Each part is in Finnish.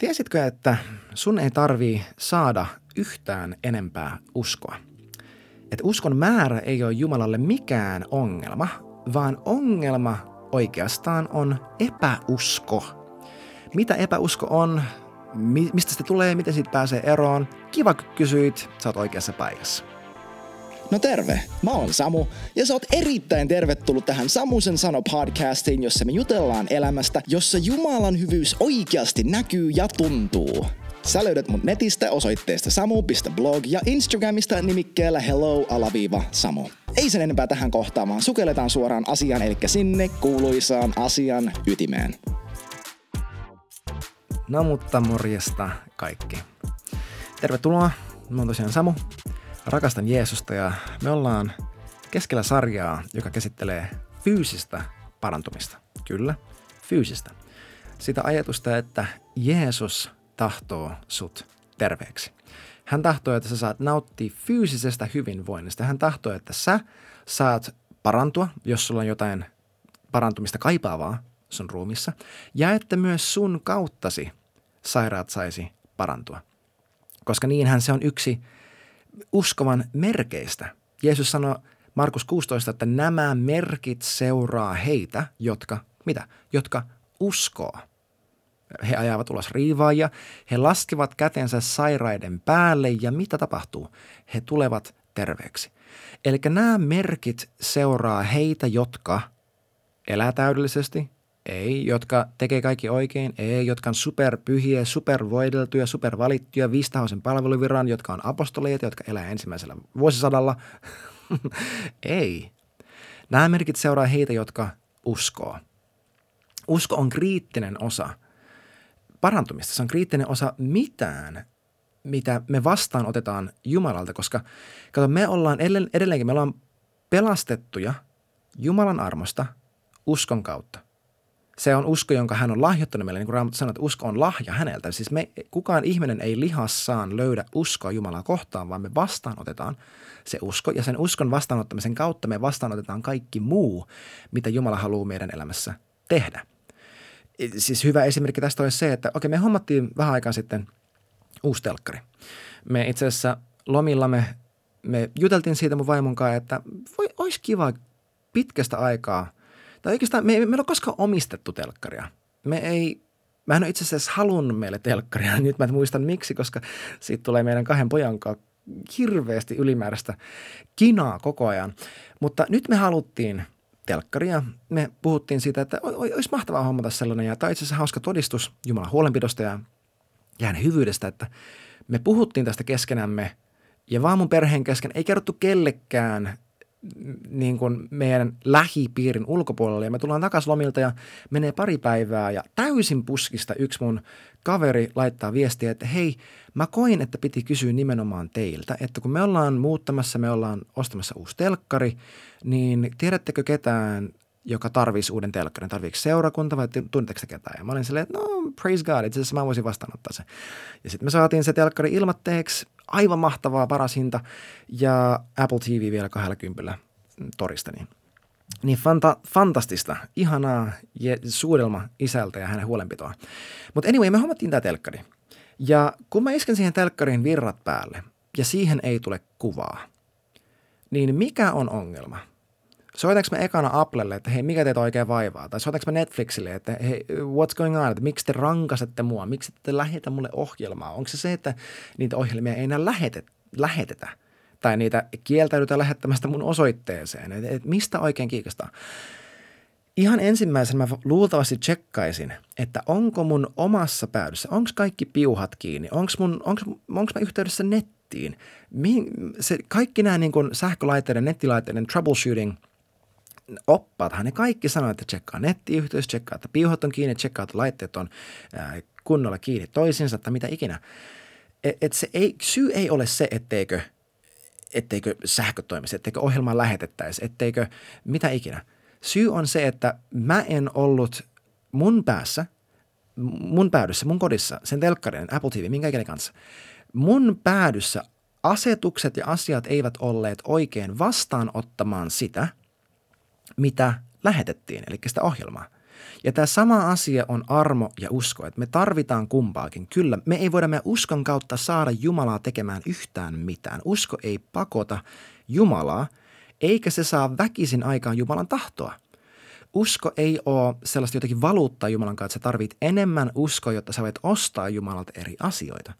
Tiesitkö, että sun ei tarvii saada yhtään enempää uskoa? Että uskon määrä ei ole Jumalalle mikään ongelma, vaan ongelma oikeastaan on epäusko. Mitä epäusko on, mistä se tulee, miten siitä pääsee eroon? Kiva, kun kysyit, sä oot oikeassa paikassa. No terve, mä oon Samu ja sä oot erittäin tervetullut tähän Samusen sano podcastiin, jossa me jutellaan elämästä, jossa Jumalan hyvyys oikeasti näkyy ja tuntuu. Sä löydät mut netistä osoitteesta samu.blog ja Instagramista nimikkeellä hello-samu. Ei sen enempää tähän kohtaamaan, sukelletaan suoraan asiaan, eli sinne kuuluisaan asian ytimeen. No mutta morjesta kaikki. Tervetuloa, mä oon tosiaan Samu rakastan Jeesusta ja me ollaan keskellä sarjaa, joka käsittelee fyysistä parantumista. Kyllä, fyysistä. Sitä ajatusta, että Jeesus tahtoo sut terveeksi. Hän tahtoo, että sä saat nauttia fyysisestä hyvinvoinnista. Hän tahtoo, että sä saat parantua, jos sulla on jotain parantumista kaipaavaa sun ruumissa, ja että myös sun kauttasi sairaat saisi parantua. Koska niinhän se on yksi uskovan merkeistä. Jeesus sanoi Markus 16, että nämä merkit seuraa heitä, jotka, mitä? Jotka uskoo. He ajavat ulos riivaajia, he laskevat kätensä sairaiden päälle ja mitä tapahtuu? He tulevat terveeksi. Eli nämä merkit seuraa heitä, jotka elää täydellisesti, ei, jotka tekee kaikki oikein. Ei, jotka on superpyhiä, supervoideltuja, supervalittuja, viistahoisen palveluviran, jotka on apostoleita, jotka elää ensimmäisellä vuosisadalla. Ei. Nämä merkit seuraa heitä, jotka uskoo. Usko on kriittinen osa parantumista. Se on kriittinen osa mitään, mitä me vastaan otetaan Jumalalta, koska kato, me ollaan edelleenkin, me ollaan pelastettuja Jumalan armosta uskon kautta se on usko, jonka hän on lahjoittanut meille. Niin kuin Raamattu sanoo, että usko on lahja häneltä. Siis me, kukaan ihminen ei lihassaan löydä uskoa Jumalaa kohtaan, vaan me vastaanotetaan se usko. Ja sen uskon vastaanottamisen kautta me vastaanotetaan kaikki muu, mitä Jumala haluaa meidän elämässä tehdä. Siis hyvä esimerkki tästä olisi se, että okei, me hommattiin vähän aikaa sitten uusi telkkari. Me itse asiassa lomilla me, me juteltiin siitä mun vaimon kanssa, että voi, olisi kiva pitkästä aikaa – tai oikeastaan me ei, meillä ole koskaan omistettu telkkaria. Me ei, mä en ole itse asiassa halunnut meille telkkaria. Nyt mä muistan miksi, koska siitä tulee meidän kahden pojan kanssa hirveästi ylimääräistä kinaa koko ajan. Mutta nyt me haluttiin telkkaria. Me puhuttiin siitä, että olisi mahtavaa hommata sellainen. Ja tämä on itse asiassa hauska todistus Jumalan huolenpidosta ja, ja hänen hyvyydestä, että me puhuttiin tästä keskenämme ja vaan mun perheen kesken ei kerrottu kellekään niin kuin meidän lähipiirin ulkopuolelle ja me tullaan takaisin lomilta ja menee pari päivää ja täysin puskista yksi mun kaveri laittaa viestiä, että hei, mä koin, että piti kysyä nimenomaan teiltä, että kun me ollaan muuttamassa, me ollaan ostamassa uusi telkkari, niin tiedättekö ketään, joka tarvisi uuden telkkarin? Tarviiko seurakunta vai tunnetteko ketään? Ja mä olin silleen, että no praise God, itse asiassa mä voisin vastaanottaa se. Ja sitten me saatiin se telkkari ilmatteeksi, aivan mahtavaa, paras hinta ja Apple TV vielä 20 torista. Niin, niin fanta, fantastista, ihanaa ja suudelma isältä ja hänen huolenpitoa. Mutta anyway, me hommattiin tämä telkkari. Ja kun mä isken siihen telkkariin virrat päälle ja siihen ei tule kuvaa, niin mikä on ongelma? Soitanko mä ekana Applelle, että hei, mikä teitä oikein vaivaa? Tai soitanko mä Netflixille, että hei, what's going on? Että miksi te rankasette mua? Miksi te lähetä mulle ohjelmaa? Onko se se, että niitä ohjelmia ei enää lähetetä? lähetetä? Tai niitä kieltäydytään lähettämästä mun osoitteeseen? Et, et mistä oikein kiikastaa? Ihan ensimmäisenä mä luultavasti tsekkaisin, että onko mun omassa päädyssä, onko kaikki piuhat kiinni, onko mun, onko, onko mä yhteydessä nettiin. Se, kaikki nämä niin sähkölaitteiden, nettilaitteiden troubleshooting – oppaathan ne kaikki sanoo, että tsekkaa nettiyhteys, tsekkaa, että piuhat on kiinni, tsekkaa, että laitteet on kunnolla kiinni toisinsa tai mitä ikinä. Et, et se ei, syy ei ole se, etteikö, etteikö sähkö toimisi, etteikö ohjelmaa lähetettäisi, etteikö mitä ikinä. Syy on se, että mä en ollut mun päässä, mun päädyssä, mun kodissa, sen telkkarin, Apple TV, minkä ikinä kanssa. Mun päädyssä asetukset ja asiat eivät olleet oikein vastaanottamaan sitä – mitä lähetettiin, eli sitä ohjelmaa. Ja tämä sama asia on armo ja usko, että me tarvitaan kumpaakin. Kyllä, me ei voida meidän uskon kautta saada Jumalaa tekemään yhtään mitään. Usko ei pakota Jumalaa, eikä se saa väkisin aikaan Jumalan tahtoa. Usko ei ole sellaista jotenkin valuuttaa Jumalan kanssa, että sä tarvit enemmän uskoa, jotta sä voit ostaa Jumalalta eri asioita.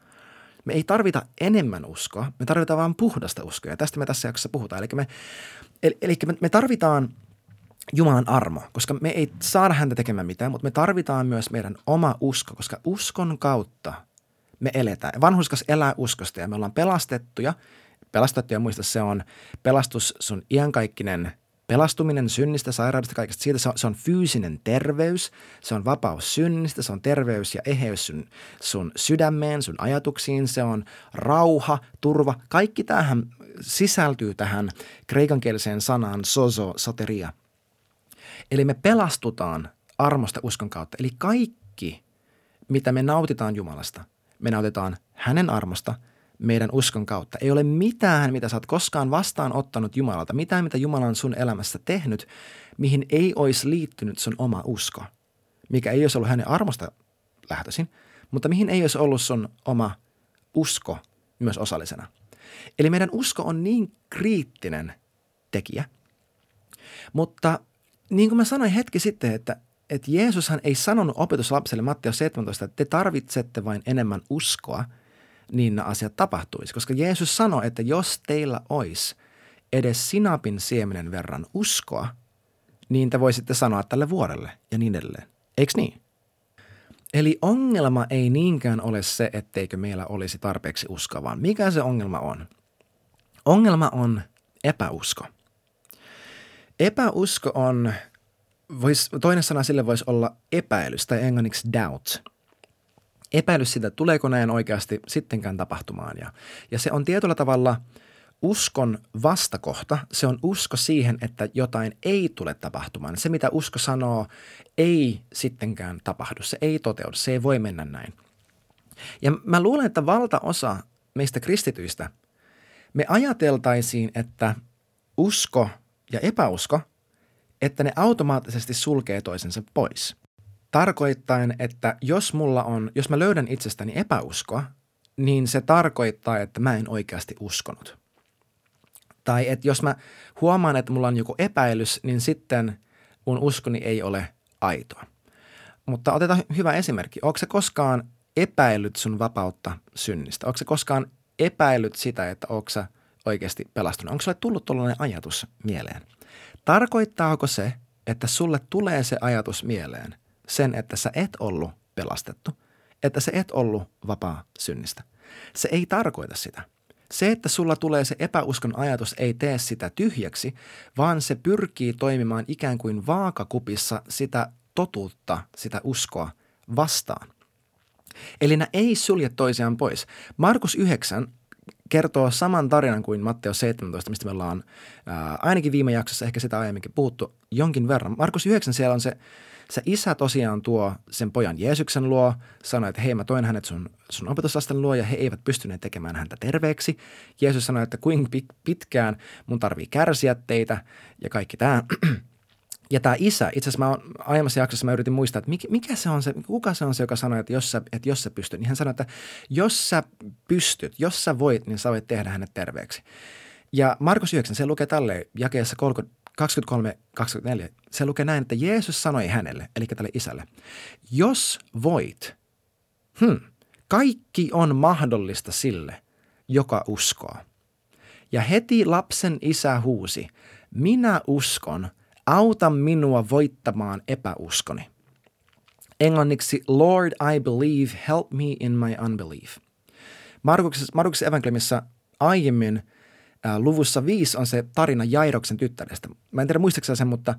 Me ei tarvita enemmän uskoa, me tarvitaan vain puhdasta uskoa. Ja tästä me tässä jaksossa puhutaan. Eli me, eli, eli me, me tarvitaan Jumalan armo, koska me ei saada häntä tekemään mitään, mutta me tarvitaan myös meidän oma usko, koska uskon kautta me eletään. Vanhuskas elää uskosta ja me ollaan pelastettuja. Pelastettuja muista se on pelastus sun iankaikkinen pelastuminen synnistä, sairaudesta, kaikesta siitä. Se on, se on fyysinen terveys, se on vapaus synnistä, se on terveys ja eheys sun, sun sydämeen, sun ajatuksiin, se on rauha, turva. Kaikki tähän sisältyy tähän kreikankieliseen sanaan sozo, soteria. Eli me pelastutaan armosta uskon kautta. Eli kaikki, mitä me nautitaan Jumalasta, me nautitaan hänen armosta – meidän uskon kautta. Ei ole mitään, mitä sä oot koskaan vastaanottanut Jumalalta, mitään, mitä Jumala on sun elämässä tehnyt, mihin ei olisi liittynyt sun oma usko, mikä ei olisi ollut hänen armosta lähtöisin, mutta mihin ei olisi ollut sun oma usko myös osallisena. Eli meidän usko on niin kriittinen tekijä, mutta niin kuin mä sanoin hetki sitten, että, että Jeesushan ei sanonut opetuslapselle Matteus 17, että te tarvitsette vain enemmän uskoa – niin nämä asiat tapahtuisi. Koska Jeesus sanoi, että jos teillä olisi edes sinapin siemenen verran uskoa, niin te voisitte sanoa tälle vuorelle ja niin edelleen. Eikö niin? Eli ongelma ei niinkään ole se, etteikö meillä olisi tarpeeksi uskoa, vaan mikä se ongelma on? Ongelma on epäusko. Epäusko on, vois, toinen sana sille voisi olla epäilys tai englanniksi doubt – epäilys sitä, tuleeko näin oikeasti sittenkään tapahtumaan. Ja, ja se on tietyllä tavalla uskon vastakohta. Se on usko siihen, että jotain ei tule tapahtumaan. Se, mitä usko sanoo, ei sittenkään tapahdu. Se ei toteudu. Se ei voi mennä näin. Ja mä luulen, että valtaosa meistä kristityistä, me ajateltaisiin, että usko ja epäusko, että ne automaattisesti sulkee toisensa pois – tarkoittaen, että jos mulla on, jos mä löydän itsestäni epäuskoa, niin se tarkoittaa, että mä en oikeasti uskonut. Tai että jos mä huomaan, että mulla on joku epäilys, niin sitten mun uskoni ei ole aitoa. Mutta otetaan hyvä esimerkki. Onko se koskaan epäillyt sun vapautta synnistä? Onko se koskaan epäillyt sitä, että onko oikeasti pelastunut? Onko sulle tullut tuollainen ajatus mieleen? Tarkoittaako se, että sulle tulee se ajatus mieleen, sen, että sä et ollut pelastettu, että sä et ollut vapaa synnistä. Se ei tarkoita sitä. Se, että sulla tulee se epäuskon ajatus, ei tee sitä tyhjäksi, vaan se pyrkii toimimaan ikään kuin vaakakupissa sitä totuutta, sitä uskoa vastaan. Eli nämä ei sulje toisiaan pois. Markus 9 kertoo saman tarinan kuin Matteo 17, mistä me ollaan ää, ainakin viime jaksossa, ehkä sitä aiemminkin puhuttu jonkin verran. Markus 9 siellä on se se isä tosiaan tuo sen pojan Jeesuksen luo, sanoi, että hei mä toin hänet sun, sun opetuslasten luo ja he eivät pystyneet tekemään häntä terveeksi. Jeesus sanoi, että kuinka pitkään mun tarvii kärsiä teitä ja kaikki tämä. Ja tämä isä, itse asiassa mä oon, aiemmassa jaksossa mä yritin muistaa, että mikä se on se, kuka se on se, joka sanoi, että jos sä, että jos sä pystyt. Niin hän sanoi, että jos sä pystyt, jos sä voit, niin sä voit tehdä hänet terveeksi. Ja Markus 9, se lukee tälleen jakeessa 23-24, se lukee näin, että Jeesus sanoi hänelle, eli tälle isälle, jos voit, hmm, kaikki on mahdollista sille, joka uskoo. Ja heti lapsen isä huusi, minä uskon, auta minua voittamaan epäuskoni. Englanniksi, Lord, I believe, help me in my unbelief. Markuksessa, Markuksessa evankeliumissa aiemmin – luvussa viisi on se tarina Jairoksen tyttärestä. Mä en tiedä muistaakseni sen, mutta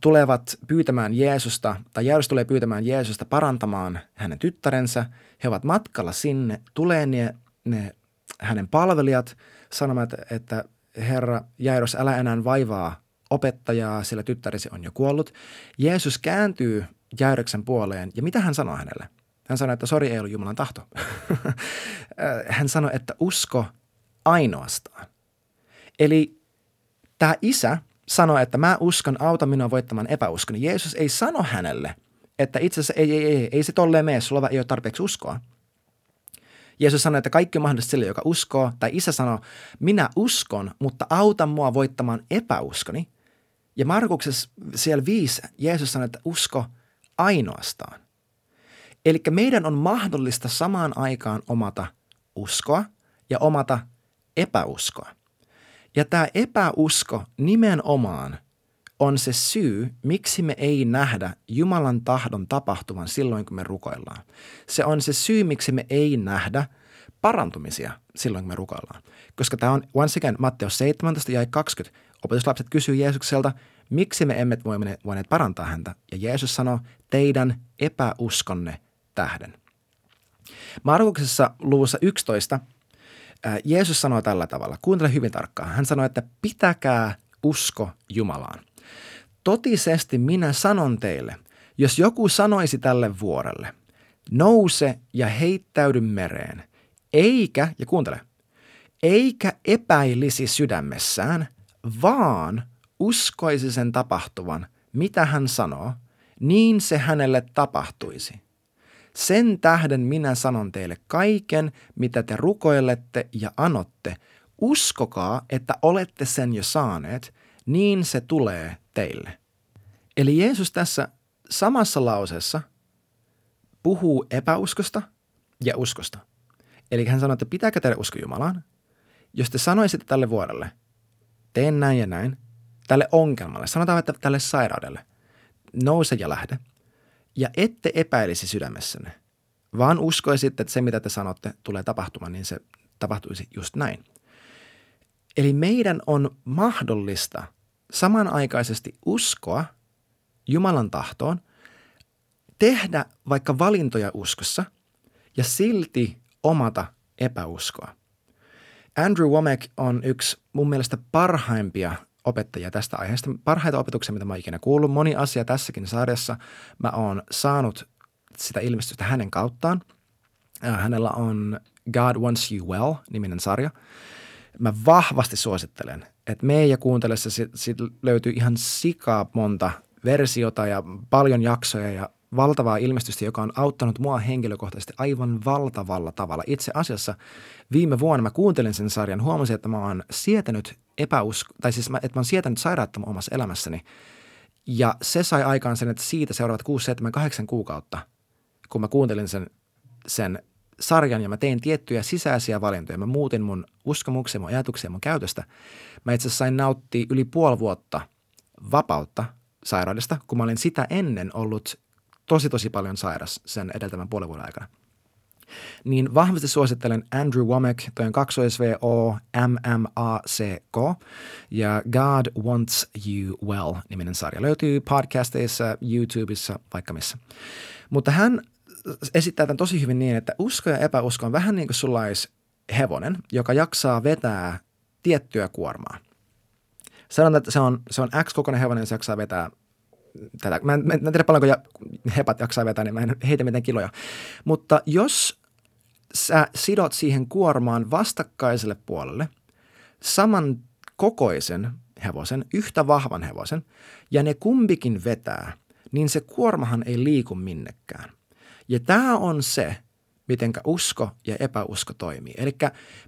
tulevat pyytämään Jeesusta, tai Jairus tulee pyytämään Jeesusta parantamaan hänen tyttärensä. He ovat matkalla sinne, tulee ne, ne hänen palvelijat sanomaan, että, että Herra Jairus, älä enää vaivaa opettajaa, sillä tyttäresi on jo kuollut. Jeesus kääntyy Jairoksen puoleen, ja mitä hän sanoo hänelle? Hän sanoi, että sori, ei ollut Jumalan tahto. hän sanoi, että usko ainoastaan. Eli tämä isä, sanoi, että mä uskon, auta minua voittamaan epäuskon, Jeesus ei sano hänelle, että itse asiassa ei, ei, ei, ei se tolleen mene, sulla ei ole tarpeeksi uskoa. Jeesus sanoi, että kaikki on mahdollista sille, joka uskoo, tai isä sanoi, minä uskon, mutta auta mua voittamaan epäuskoni. Ja Markuksessa siellä viisi Jeesus sanoi, että usko ainoastaan. Eli meidän on mahdollista samaan aikaan omata uskoa ja omata epäuskoa. Ja tämä epäusko nimenomaan on se syy, miksi me ei nähdä Jumalan tahdon tapahtuvan silloin, kun me rukoillaan. Se on se syy, miksi me ei nähdä parantumisia silloin, kun me rukoillaan. Koska tämä on once again Matteus 17 ja 20. Opetuslapset kysyy Jeesukselta, miksi me emme voineet parantaa häntä. Ja Jeesus sanoo, teidän epäuskonne tähden. Markuksessa luvussa 11 Jeesus sanoo tällä tavalla, kuuntele hyvin tarkkaan. Hän sanoi, että pitäkää usko Jumalaan. Totisesti minä sanon teille, jos joku sanoisi tälle vuorelle, nouse ja heittäydy mereen, eikä, ja kuuntele, eikä epäilisi sydämessään, vaan uskoisi sen tapahtuvan, mitä hän sanoo, niin se hänelle tapahtuisi. Sen tähden minä sanon teille kaiken, mitä te rukoilette ja anotte, uskokaa, että olette sen jo saaneet, niin se tulee teille. Eli Jeesus tässä samassa lauseessa puhuu epäuskosta ja uskosta. Eli hän sanoo, että pitääkö teille usko Jumalaan? Jos te sanoisitte tälle vuodelle, teen näin ja näin, tälle ongelmalle, sanotaan, että tälle sairaudelle, nouse ja lähde, ja ette epäilisi sydämessänne, vaan uskoisitte, että se mitä te sanotte tulee tapahtumaan, niin se tapahtuisi just näin. Eli meidän on mahdollista samanaikaisesti uskoa Jumalan tahtoon, tehdä vaikka valintoja uskossa ja silti omata epäuskoa. Andrew Womack on yksi mun mielestä parhaimpia opettajia tästä aiheesta. Parhaita opetuksia, mitä mä oon ikinä kuullut. Moni asia tässäkin sarjassa mä oon saanut sitä ilmestystä hänen kauttaan. Hänellä on God Wants You Well-niminen sarja. Mä vahvasti suosittelen, että meidän kuuntelessa siitä löytyy ihan sikaa monta versiota ja paljon jaksoja ja valtavaa ilmestystä, joka on auttanut mua henkilökohtaisesti aivan valtavalla tavalla. Itse asiassa viime vuonna mä kuuntelin sen sarjan, huomasin, että mä oon sietänyt epäusko, tai siis mä, että mä oon sietänyt sairautta omassa elämässäni. Ja se sai aikaan sen, että siitä seuraavat 6, 7, 8 kuukautta, kun mä kuuntelin sen, sen sarjan ja mä tein tiettyjä sisäisiä valintoja. Mä muutin mun uskomuksia, mun ajatuksia, mun käytöstä. Mä itse asiassa sain nauttia yli puoli vuotta vapautta sairaudesta, kun mä olin sitä ennen ollut tosi tosi paljon sairas sen edeltävän puolen vuoden aikana. Niin vahvasti suosittelen Andrew Womack, toi on 2 SVO MMACK ja God Wants You Well niminen sarja. Löytyy podcasteissa, YouTubessa, vaikka missä. Mutta hän esittää tämän tosi hyvin niin, että usko ja epäusko on vähän niin kuin sulla olisi hevonen, joka jaksaa vetää tiettyä kuormaa. Sanotaan, että se on, se on X-kokoinen hevonen, se jaksaa vetää tätä. Mä en, mä en tiedä paljonko hepat jaksaa vetää, niin mä en heitä mitään kiloja. Mutta jos sä sidot siihen kuormaan vastakkaiselle puolelle saman kokoisen hevosen, yhtä vahvan hevosen, ja ne kumpikin vetää, niin se kuormahan ei liiku minnekään. Ja tämä on se, miten usko ja epäusko toimii. Eli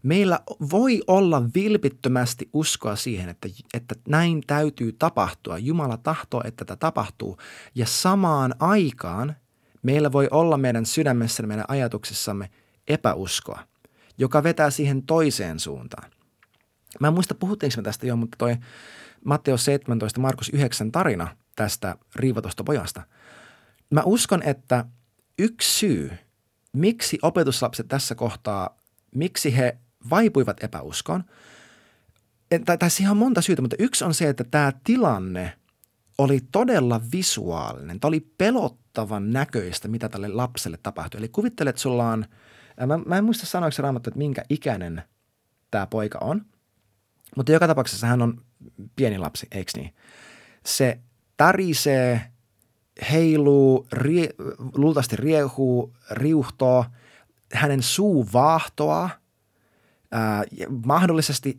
meillä voi olla vilpittömästi uskoa siihen, että, että näin täytyy tapahtua. Jumala tahtoo, että tätä tapahtuu. Ja samaan aikaan meillä voi olla meidän sydämessä, meidän ajatuksissamme epäuskoa, joka vetää siihen toiseen suuntaan. Mä en muista, puhuttiinko tästä jo, mutta toi Matteus 17, Markus 9 tarina tästä riivatusta pojasta. Mä uskon, että yksi syy – miksi opetuslapset tässä kohtaa, miksi he vaipuivat epäuskoon, tai, siihen on monta syytä, mutta yksi on se, että tämä tilanne oli todella visuaalinen. Tämä oli pelottavan näköistä, mitä tälle lapselle tapahtui. Eli kuvittele, että sulla on, mä, mä en muista sanoiksi raamattu, että minkä ikäinen tämä poika on, mutta joka tapauksessa hän on pieni lapsi, eikö niin? Se tärisee – heiluu, rie, luultavasti riehuu, riuhtoo, hänen suu vaahtoa, ää, mahdollisesti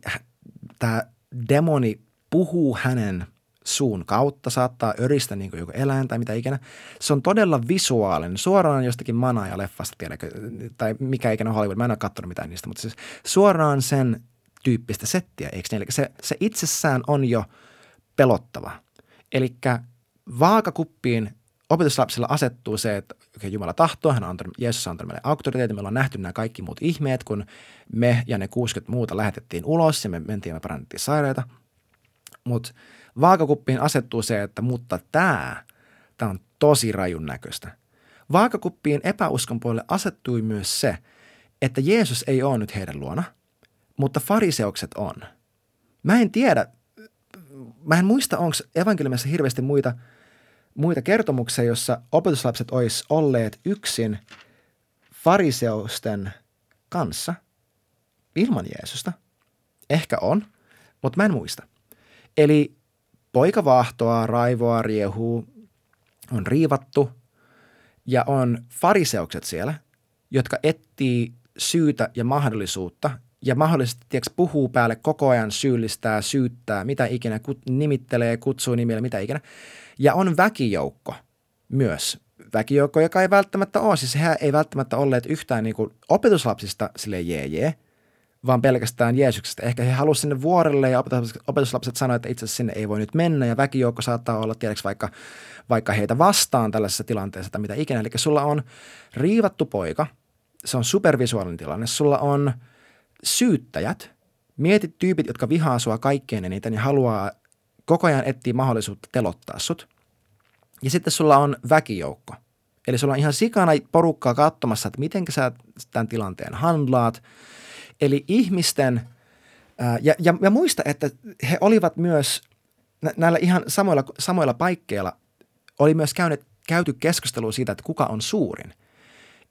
tämä demoni puhuu hänen suun kautta, saattaa öristä niin joku eläin tai mitä ikinä. Se on todella visuaalinen, suoraan jostakin mana ja leffasta, tiedäkö, tai mikä ikinä Hollywood, mä en ole katsonut mitään niistä, mutta siis suoraan sen tyyppistä settiä, eikö? Eli se, se itsessään on jo pelottava. Eli vaakakuppiin opetuslapsilla asettuu se, että okay, Jumala tahtoo, hän on antanut, Jeesus on antanut meille auktoriteetin, meillä on nähty nämä kaikki muut ihmeet, kun me ja ne 60 muuta lähetettiin ulos ja me mentiin ja me parannettiin sairaita. Mutta vaakakuppiin asettuu se, että mutta tämä, tämä on tosi rajun näköistä. Vaakakuppiin epäuskon puolelle asettui myös se, että Jeesus ei ole nyt heidän luona, mutta fariseukset on. Mä en tiedä, mä en muista, onko evankeliumissa hirveästi muita, muita kertomuksia, jossa opetuslapset olisi olleet yksin fariseusten kanssa ilman Jeesusta. Ehkä on, mutta mä en muista. Eli poika vaahtoa, raivoa, riehuu, on riivattu ja on fariseukset siellä, jotka etsii syytä ja mahdollisuutta ja mahdollisesti tiiäks, puhuu päälle koko ajan, syyllistää, syyttää, mitä ikinä, kut, nimittelee, kutsuu nimellä, mitä ikinä. Ja on väkijoukko myös. Väkijoukko, joka ei välttämättä ole, siis he ei välttämättä olleet yhtään niin kuin opetuslapsista sille jee jee, vaan pelkästään Jeesuksesta. Ehkä he halusivat sinne vuorelle ja opetuslapset sanoivat, että itse asiassa sinne ei voi nyt mennä ja väkijoukko saattaa olla tiedäks vaikka, vaikka heitä vastaan tällaisessa tilanteessa tai mitä ikinä. Eli sulla on riivattu poika, se on supervisuaalinen tilanne, sulla on syyttäjät, mietit tyypit, jotka vihaa sua kaikkein eniten ja haluaa koko ajan etsiä mahdollisuutta telottaa sut. Ja sitten sulla on väkijoukko. Eli sulla on ihan sikana porukkaa katsomassa, että miten sä tämän tilanteen handlaat – Eli ihmisten, ää, ja, ja, ja muista, että he olivat myös näillä ihan samoilla, samoilla paikkeilla, oli myös käynyt, käyty keskustelua siitä, että kuka on suurin.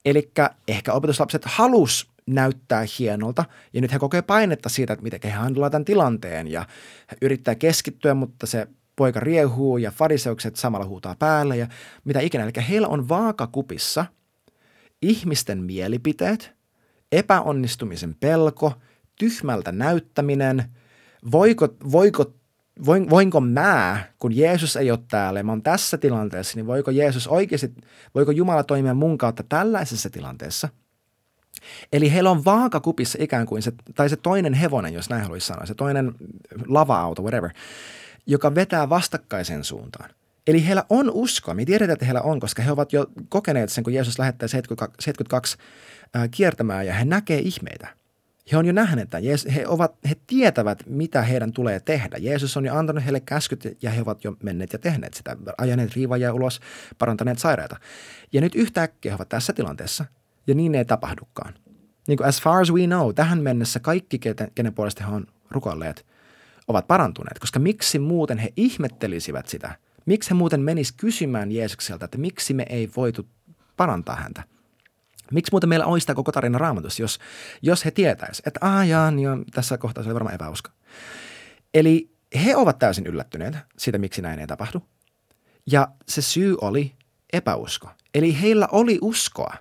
Eli ehkä opetuslapset halus näyttää hienolta ja nyt he kokee painetta siitä, että miten he handlaa tämän tilanteen ja yrittää keskittyä, mutta se poika riehuu ja fariseukset samalla huutaa päälle ja mitä ikinä. Eli heillä on vaakakupissa ihmisten mielipiteet epäonnistumisen pelko, tyhmältä näyttäminen, voiko, voiko, voin, voinko mä, kun Jeesus ei ole täällä, mä oon tässä tilanteessa, niin voiko Jeesus oikeasti, voiko Jumala toimia mun kautta tällaisessa tilanteessa? Eli heillä on vaakakupissa ikään kuin se, tai se toinen hevonen, jos näin haluaisi sanoa, se toinen lava-auto, whatever, joka vetää vastakkaisen suuntaan. Eli heillä on uskoa. Me tiedetään, että heillä on, koska he ovat jo kokeneet sen, kun Jeesus lähettää 72 kiertämään ja he näkee ihmeitä. He on jo nähneet että He, ovat, he tietävät, mitä heidän tulee tehdä. Jeesus on jo antanut heille käskyt ja he ovat jo menneet ja tehneet sitä. Ajaneet riivajia ulos, parantaneet sairaita. Ja nyt yhtäkkiä he ovat tässä tilanteessa ja niin ei tapahdukaan. Niin kuin as far as we know, tähän mennessä kaikki, kenen puolesta he on rukoilleet, ovat parantuneet. Koska miksi muuten he ihmettelisivät sitä? Miksi he muuten menis kysymään Jeesukselta, että miksi me ei voitu parantaa häntä – Miksi muuten meillä olisi tämä koko tarina raamatussa, jos, jos he tietäisivät, että aah jaa, niin on, tässä kohtaa se oli varmaan epäusko. Eli he ovat täysin yllättyneet siitä, miksi näin ei tapahdu. Ja se syy oli epäusko. Eli heillä oli uskoa.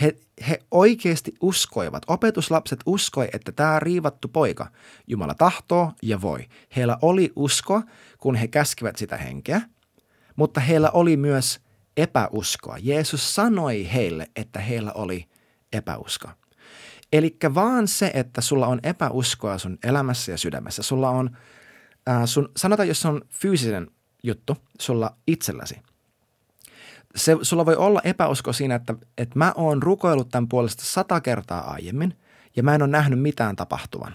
He, he oikeasti uskoivat. Opetuslapset uskoi, että tämä riivattu poika, Jumala tahtoo ja voi. Heillä oli usko, kun he käskivät sitä henkeä, mutta heillä oli myös epäuskoa. Jeesus sanoi heille, että heillä oli epäuskoa. Eli vaan se, että sulla on epäuskoa sun elämässä ja sydämessä, sulla on, äh, sun, sanotaan jos on fyysinen juttu sulla itselläsi. Se, sulla voi olla epäusko siinä, että, että mä oon rukoillut tämän puolesta sata kertaa aiemmin ja mä en ole nähnyt mitään tapahtuvan.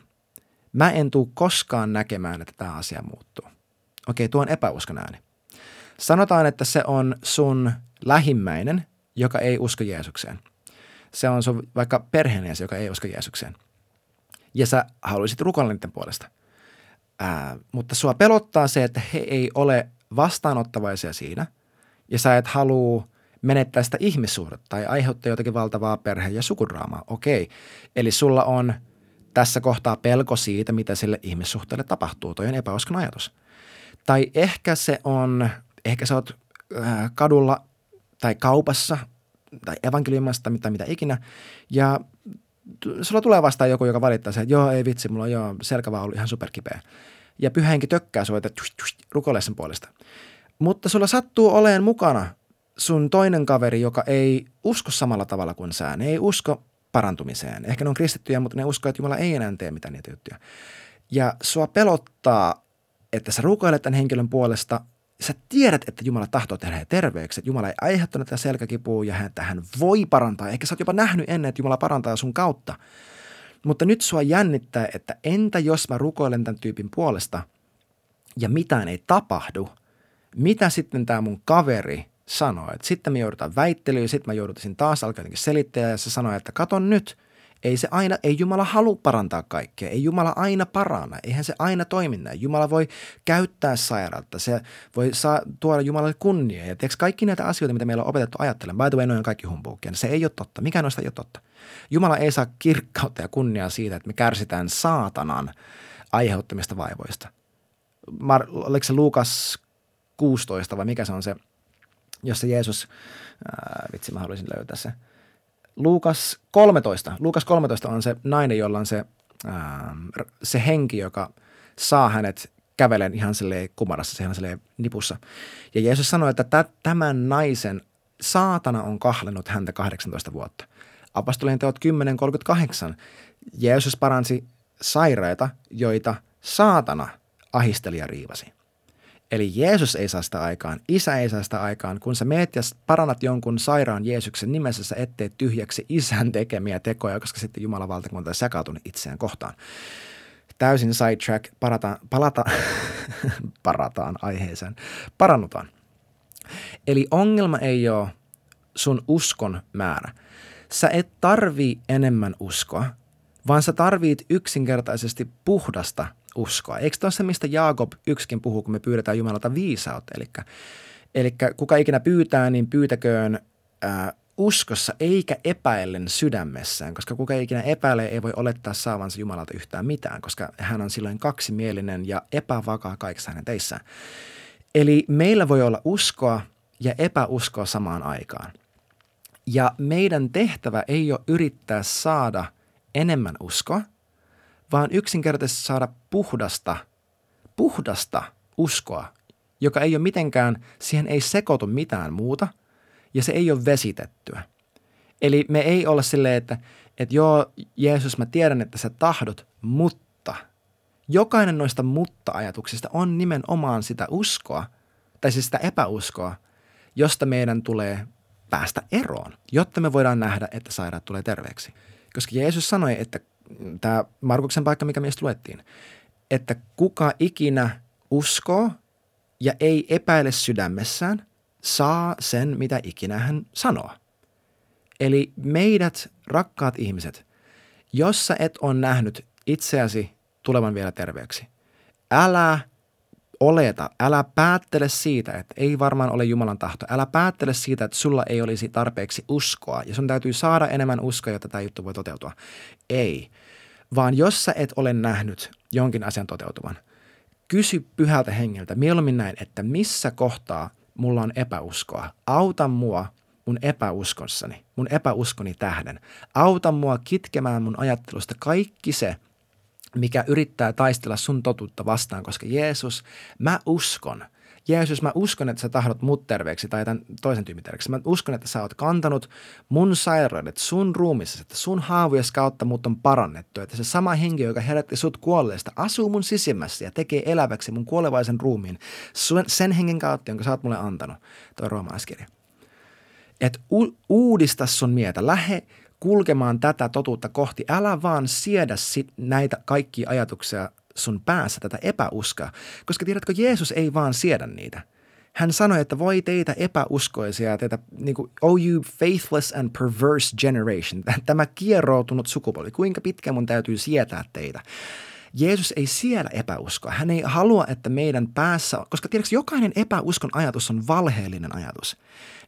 Mä en tule koskaan näkemään, että tämä asia muuttuu. Okei, tuo on epäuskon ääni. Sanotaan, että se on sun lähimmäinen, joka ei usko Jeesukseen. Se on sun vaikka perheenjäsen, joka ei usko Jeesukseen. Ja sä haluaisit rukoilla niiden puolesta. Ää, mutta sua pelottaa se, että he ei ole vastaanottavaisia siinä, ja sä et halua menettää sitä ihmissuhdetta tai aiheuttaa jotakin valtavaa perhe- ja sukuraamaa. Okei, eli sulla on tässä kohtaa pelko siitä, mitä sille ihmissuhteelle tapahtuu. Toi on epäuskon ajatus. Tai ehkä se on ehkä sä oot äh, kadulla tai kaupassa tai evankeliumasta tai mitä ikinä ja sulla tulee vastaan joku, joka valittaa se, että joo, ei vitsi, mulla on joo, selkä vaan ollut ihan superkipeä. ja pyhä henki tökkää sua, että rukoile sen puolesta. Mutta sulla sattuu oleen mukana sun toinen kaveri, joka ei usko samalla tavalla kuin sä. Ne ei usko parantumiseen. Ehkä ne on kristittyjä, mutta ne uskoo, että Jumala ei enää tee mitään niitä juttuja. Ja sua pelottaa, että sä rukoilet tämän henkilön puolesta. Sä tiedät, että Jumala tahtoo tehdä terveeksi, että Jumala ei aiheuttanut tätä selkäkipua ja että hän voi parantaa. Ehkä sä oot jopa nähnyt ennen, että Jumala parantaa sun kautta. Mutta nyt sua jännittää, että entä jos mä rukoilen tämän tyypin puolesta ja mitään ei tapahdu, mitä sitten tämä mun kaveri sanoo? Et sitten me joudutaan väittelyyn, sitten mä joudutin taas alkaa jotenkin selittää ja se sanoo, että katon nyt, ei se aina, ei Jumala halua parantaa kaikkea, ei Jumala aina parana, eihän se aina toimi näin. Jumala voi käyttää sairaalta, se voi saa, tuoda Jumalalle kunnia. Ja tiedätkö, kaikki näitä asioita, mitä meillä on opetettu ajattelemaan, by the way, noin kaikki humbuukia, se ei ole totta. Mikä noista ei ole totta? Jumala ei saa kirkkautta ja kunniaa siitä, että me kärsitään saatanan aiheuttamista vaivoista. Mar- oliko se Luukas 16 vai mikä se on se, jossa Jeesus, ää, vitsi mä haluaisin löytää se, Luukas 13. Luukas 13 on se nainen, jolla on se, ää, se henki, joka saa hänet kävelen ihan silleen kumarassa, ihan silleen nipussa. Ja Jeesus sanoi, että tämän naisen saatana on kahlennut häntä 18 vuotta. Apostolien teot 10.38. Jeesus paransi sairaita, joita saatana ahisteli ja riivasi. Eli Jeesus ei saa sitä aikaan, isä ei saa sitä aikaan. Kun sä meet ja parannat jonkun sairaan Jeesuksen nimessä, sä ettei tyhjäksi isän tekemiä tekoja, koska sitten Jumalan valtakunta on sekautunut itseään kohtaan. Täysin sidetrack, parata, palata, parataan aiheeseen, parannutaan. Eli ongelma ei ole sun uskon määrä. Sä et tarvii enemmän uskoa, vaan sä tarvit yksinkertaisesti puhdasta uskoa. Eikö tämä se, mistä Jaakob yksikin puhuu, kun me pyydetään Jumalalta viisautta? Eli, eli kuka ikinä pyytää, niin pyytäköön ää, uskossa eikä epäillen sydämessään, koska kuka ikinä epäilee, ei voi olettaa saavansa Jumalalta yhtään mitään, koska hän on silloin kaksimielinen ja epävakaa kaikissa hänen teissään. Eli meillä voi olla uskoa ja epäuskoa samaan aikaan. Ja meidän tehtävä ei ole yrittää saada enemmän uskoa – vaan yksinkertaisesti saada puhdasta, puhdasta uskoa, joka ei ole mitenkään, siihen ei sekoitu mitään muuta ja se ei ole vesitettyä. Eli me ei olla silleen, että, että joo, Jeesus, mä tiedän, että sä tahdot, mutta jokainen noista mutta-ajatuksista on nimenomaan sitä uskoa, tai siis sitä epäuskoa, josta meidän tulee päästä eroon, jotta me voidaan nähdä, että sairaat tulee terveeksi. Koska Jeesus sanoi, että tämä Markuksen paikka, mikä meistä luettiin, että kuka ikinä uskoo ja ei epäile sydämessään, saa sen, mitä ikinä hän sanoo. Eli meidät, rakkaat ihmiset, jos sä et ole nähnyt itseäsi tulevan vielä terveeksi, älä oleta, älä päättele siitä, että ei varmaan ole Jumalan tahto. Älä päättele siitä, että sulla ei olisi tarpeeksi uskoa ja sun täytyy saada enemmän uskoa, jotta tämä juttu voi toteutua. Ei, vaan jos sä et ole nähnyt jonkin asian toteutuvan, kysy pyhältä hengeltä mieluummin näin, että missä kohtaa mulla on epäuskoa. Auta mua mun epäuskossani, mun epäuskoni tähden. Auta mua kitkemään mun ajattelusta kaikki se – mikä yrittää taistella sun totuutta vastaan, koska Jeesus, mä uskon, Jeesus, mä uskon, että sä tahdot mut terveeksi tai tämän toisen tyypin terveeksi. Mä uskon, että sä oot kantanut mun sairaudet sun ruumissa, että sun haavujes kautta mut on parannettu. Että se sama henki, joka herätti sut kuolleesta, asuu mun sisimmässä ja tekee eläväksi mun kuolevaisen ruumiin sen hengen kautta, jonka sä oot mulle antanut. Toi roomalaiskirja. Että u- uudista sun mieltä. Lähe kulkemaan tätä totuutta kohti. Älä vaan siedä sit näitä kaikkia ajatuksia sun päässä, tätä epäuskoa. Koska tiedätkö, Jeesus ei vaan siedä niitä. Hän sanoi, että voi teitä epäuskoisia, teitä, niin kuin, oh you faithless and perverse generation, tämä kieroutunut sukupolvi, kuinka pitkä mun täytyy sietää teitä. Jeesus ei siedä epäuskoa. Hän ei halua, että meidän päässä, koska tiedätkö, jokainen epäuskon ajatus on valheellinen ajatus.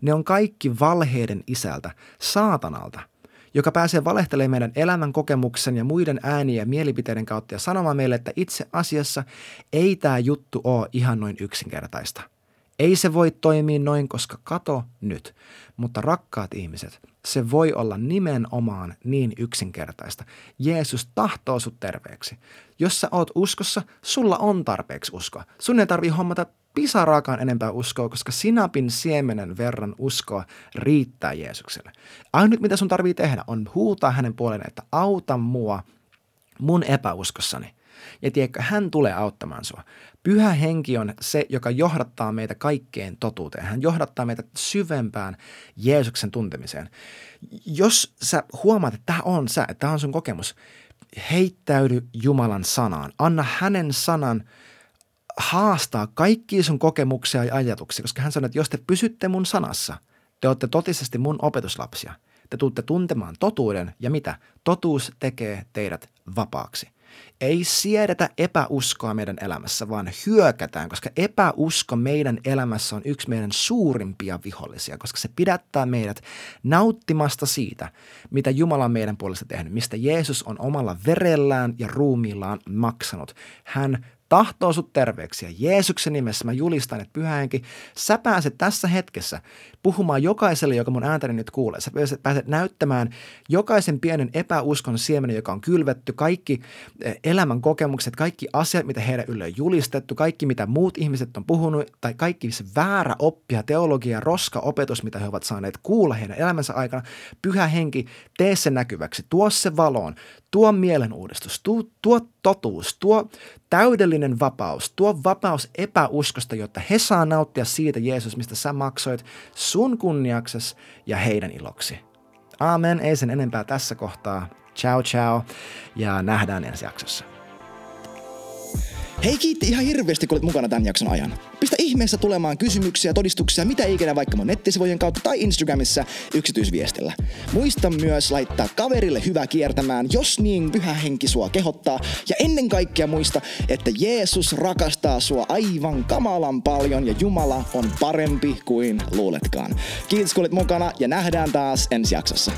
Ne on kaikki valheiden isältä, saatanalta joka pääsee valehtelemaan meidän elämän kokemuksen ja muiden ääniä ja mielipiteiden kautta ja sanomaan meille, että itse asiassa ei tämä juttu ole ihan noin yksinkertaista. Ei se voi toimia noin, koska kato nyt. Mutta rakkaat ihmiset, se voi olla nimenomaan niin yksinkertaista. Jeesus tahtoo sut terveeksi. Jos sä oot uskossa, sulla on tarpeeksi uskoa. Sun ei tarvii hommata pisaraakaan enempää uskoa, koska sinapin siemenen verran uskoa riittää Jeesukselle. Ainut mitä sun tarvii tehdä on huutaa hänen puoleen, että auta mua mun epäuskossani. Ja tiedätkö, hän tulee auttamaan sua. Pyhä henki on se, joka johdattaa meitä kaikkeen totuuteen. Hän johdattaa meitä syvempään Jeesuksen tuntemiseen. Jos sä huomaat, että tämä on sä, että tämä on sun kokemus, heittäydy Jumalan sanaan. Anna hänen sanan haastaa kaikki sun kokemuksia ja ajatuksia, koska hän sanoi, että jos te pysytte mun sanassa, te olette totisesti mun opetuslapsia. Te tuutte tuntemaan totuuden ja mitä? Totuus tekee teidät vapaaksi – ei siedetä epäuskoa meidän elämässä, vaan hyökätään, koska epäusko meidän elämässä on yksi meidän suurimpia vihollisia, koska se pidättää meidät nauttimasta siitä, mitä Jumala on meidän puolesta tehnyt, mistä Jeesus on omalla verellään ja ruumiillaan maksanut. Hän tahtoo sut terveeksi. Ja Jeesuksen nimessä mä julistan, että pyhä henki, sä pääset tässä hetkessä puhumaan jokaiselle, joka mun ääntäni nyt kuulee. Sä pääset, pääset näyttämään jokaisen pienen epäuskon siemenen, joka on kylvetty, kaikki eh, elämän kokemukset, kaikki asiat, mitä heidän ylle on julistettu, kaikki mitä muut ihmiset on puhunut, tai kaikki se väärä oppia, teologia, roska, opetus, mitä he ovat saaneet kuulla heidän elämänsä aikana. Pyhä henki, tee se näkyväksi, tuo se valoon, tuo mielenuudistus, tuo, tuo totuus, tuo täydellinen vapaus, tuo vapaus epäuskosta, jotta he saa nauttia siitä Jeesus, mistä sä maksoit sun kunniaksesi ja heidän iloksi. Amen, ei sen enempää tässä kohtaa. Ciao ciao ja nähdään ensi jaksossa. Hei kiitti ihan hirveästi, kun olet mukana tämän jakson ajan. Pistä ihmeessä tulemaan kysymyksiä, todistuksia, mitä ikinä vaikka mun nettisivujen kautta tai Instagramissa yksityisviestillä. Muista myös laittaa kaverille hyvä kiertämään, jos niin pyhä henki sua kehottaa. Ja ennen kaikkea muista, että Jeesus rakastaa sua aivan kamalan paljon ja Jumala on parempi kuin luuletkaan. Kiitos kun olit mukana ja nähdään taas ensi jaksossa.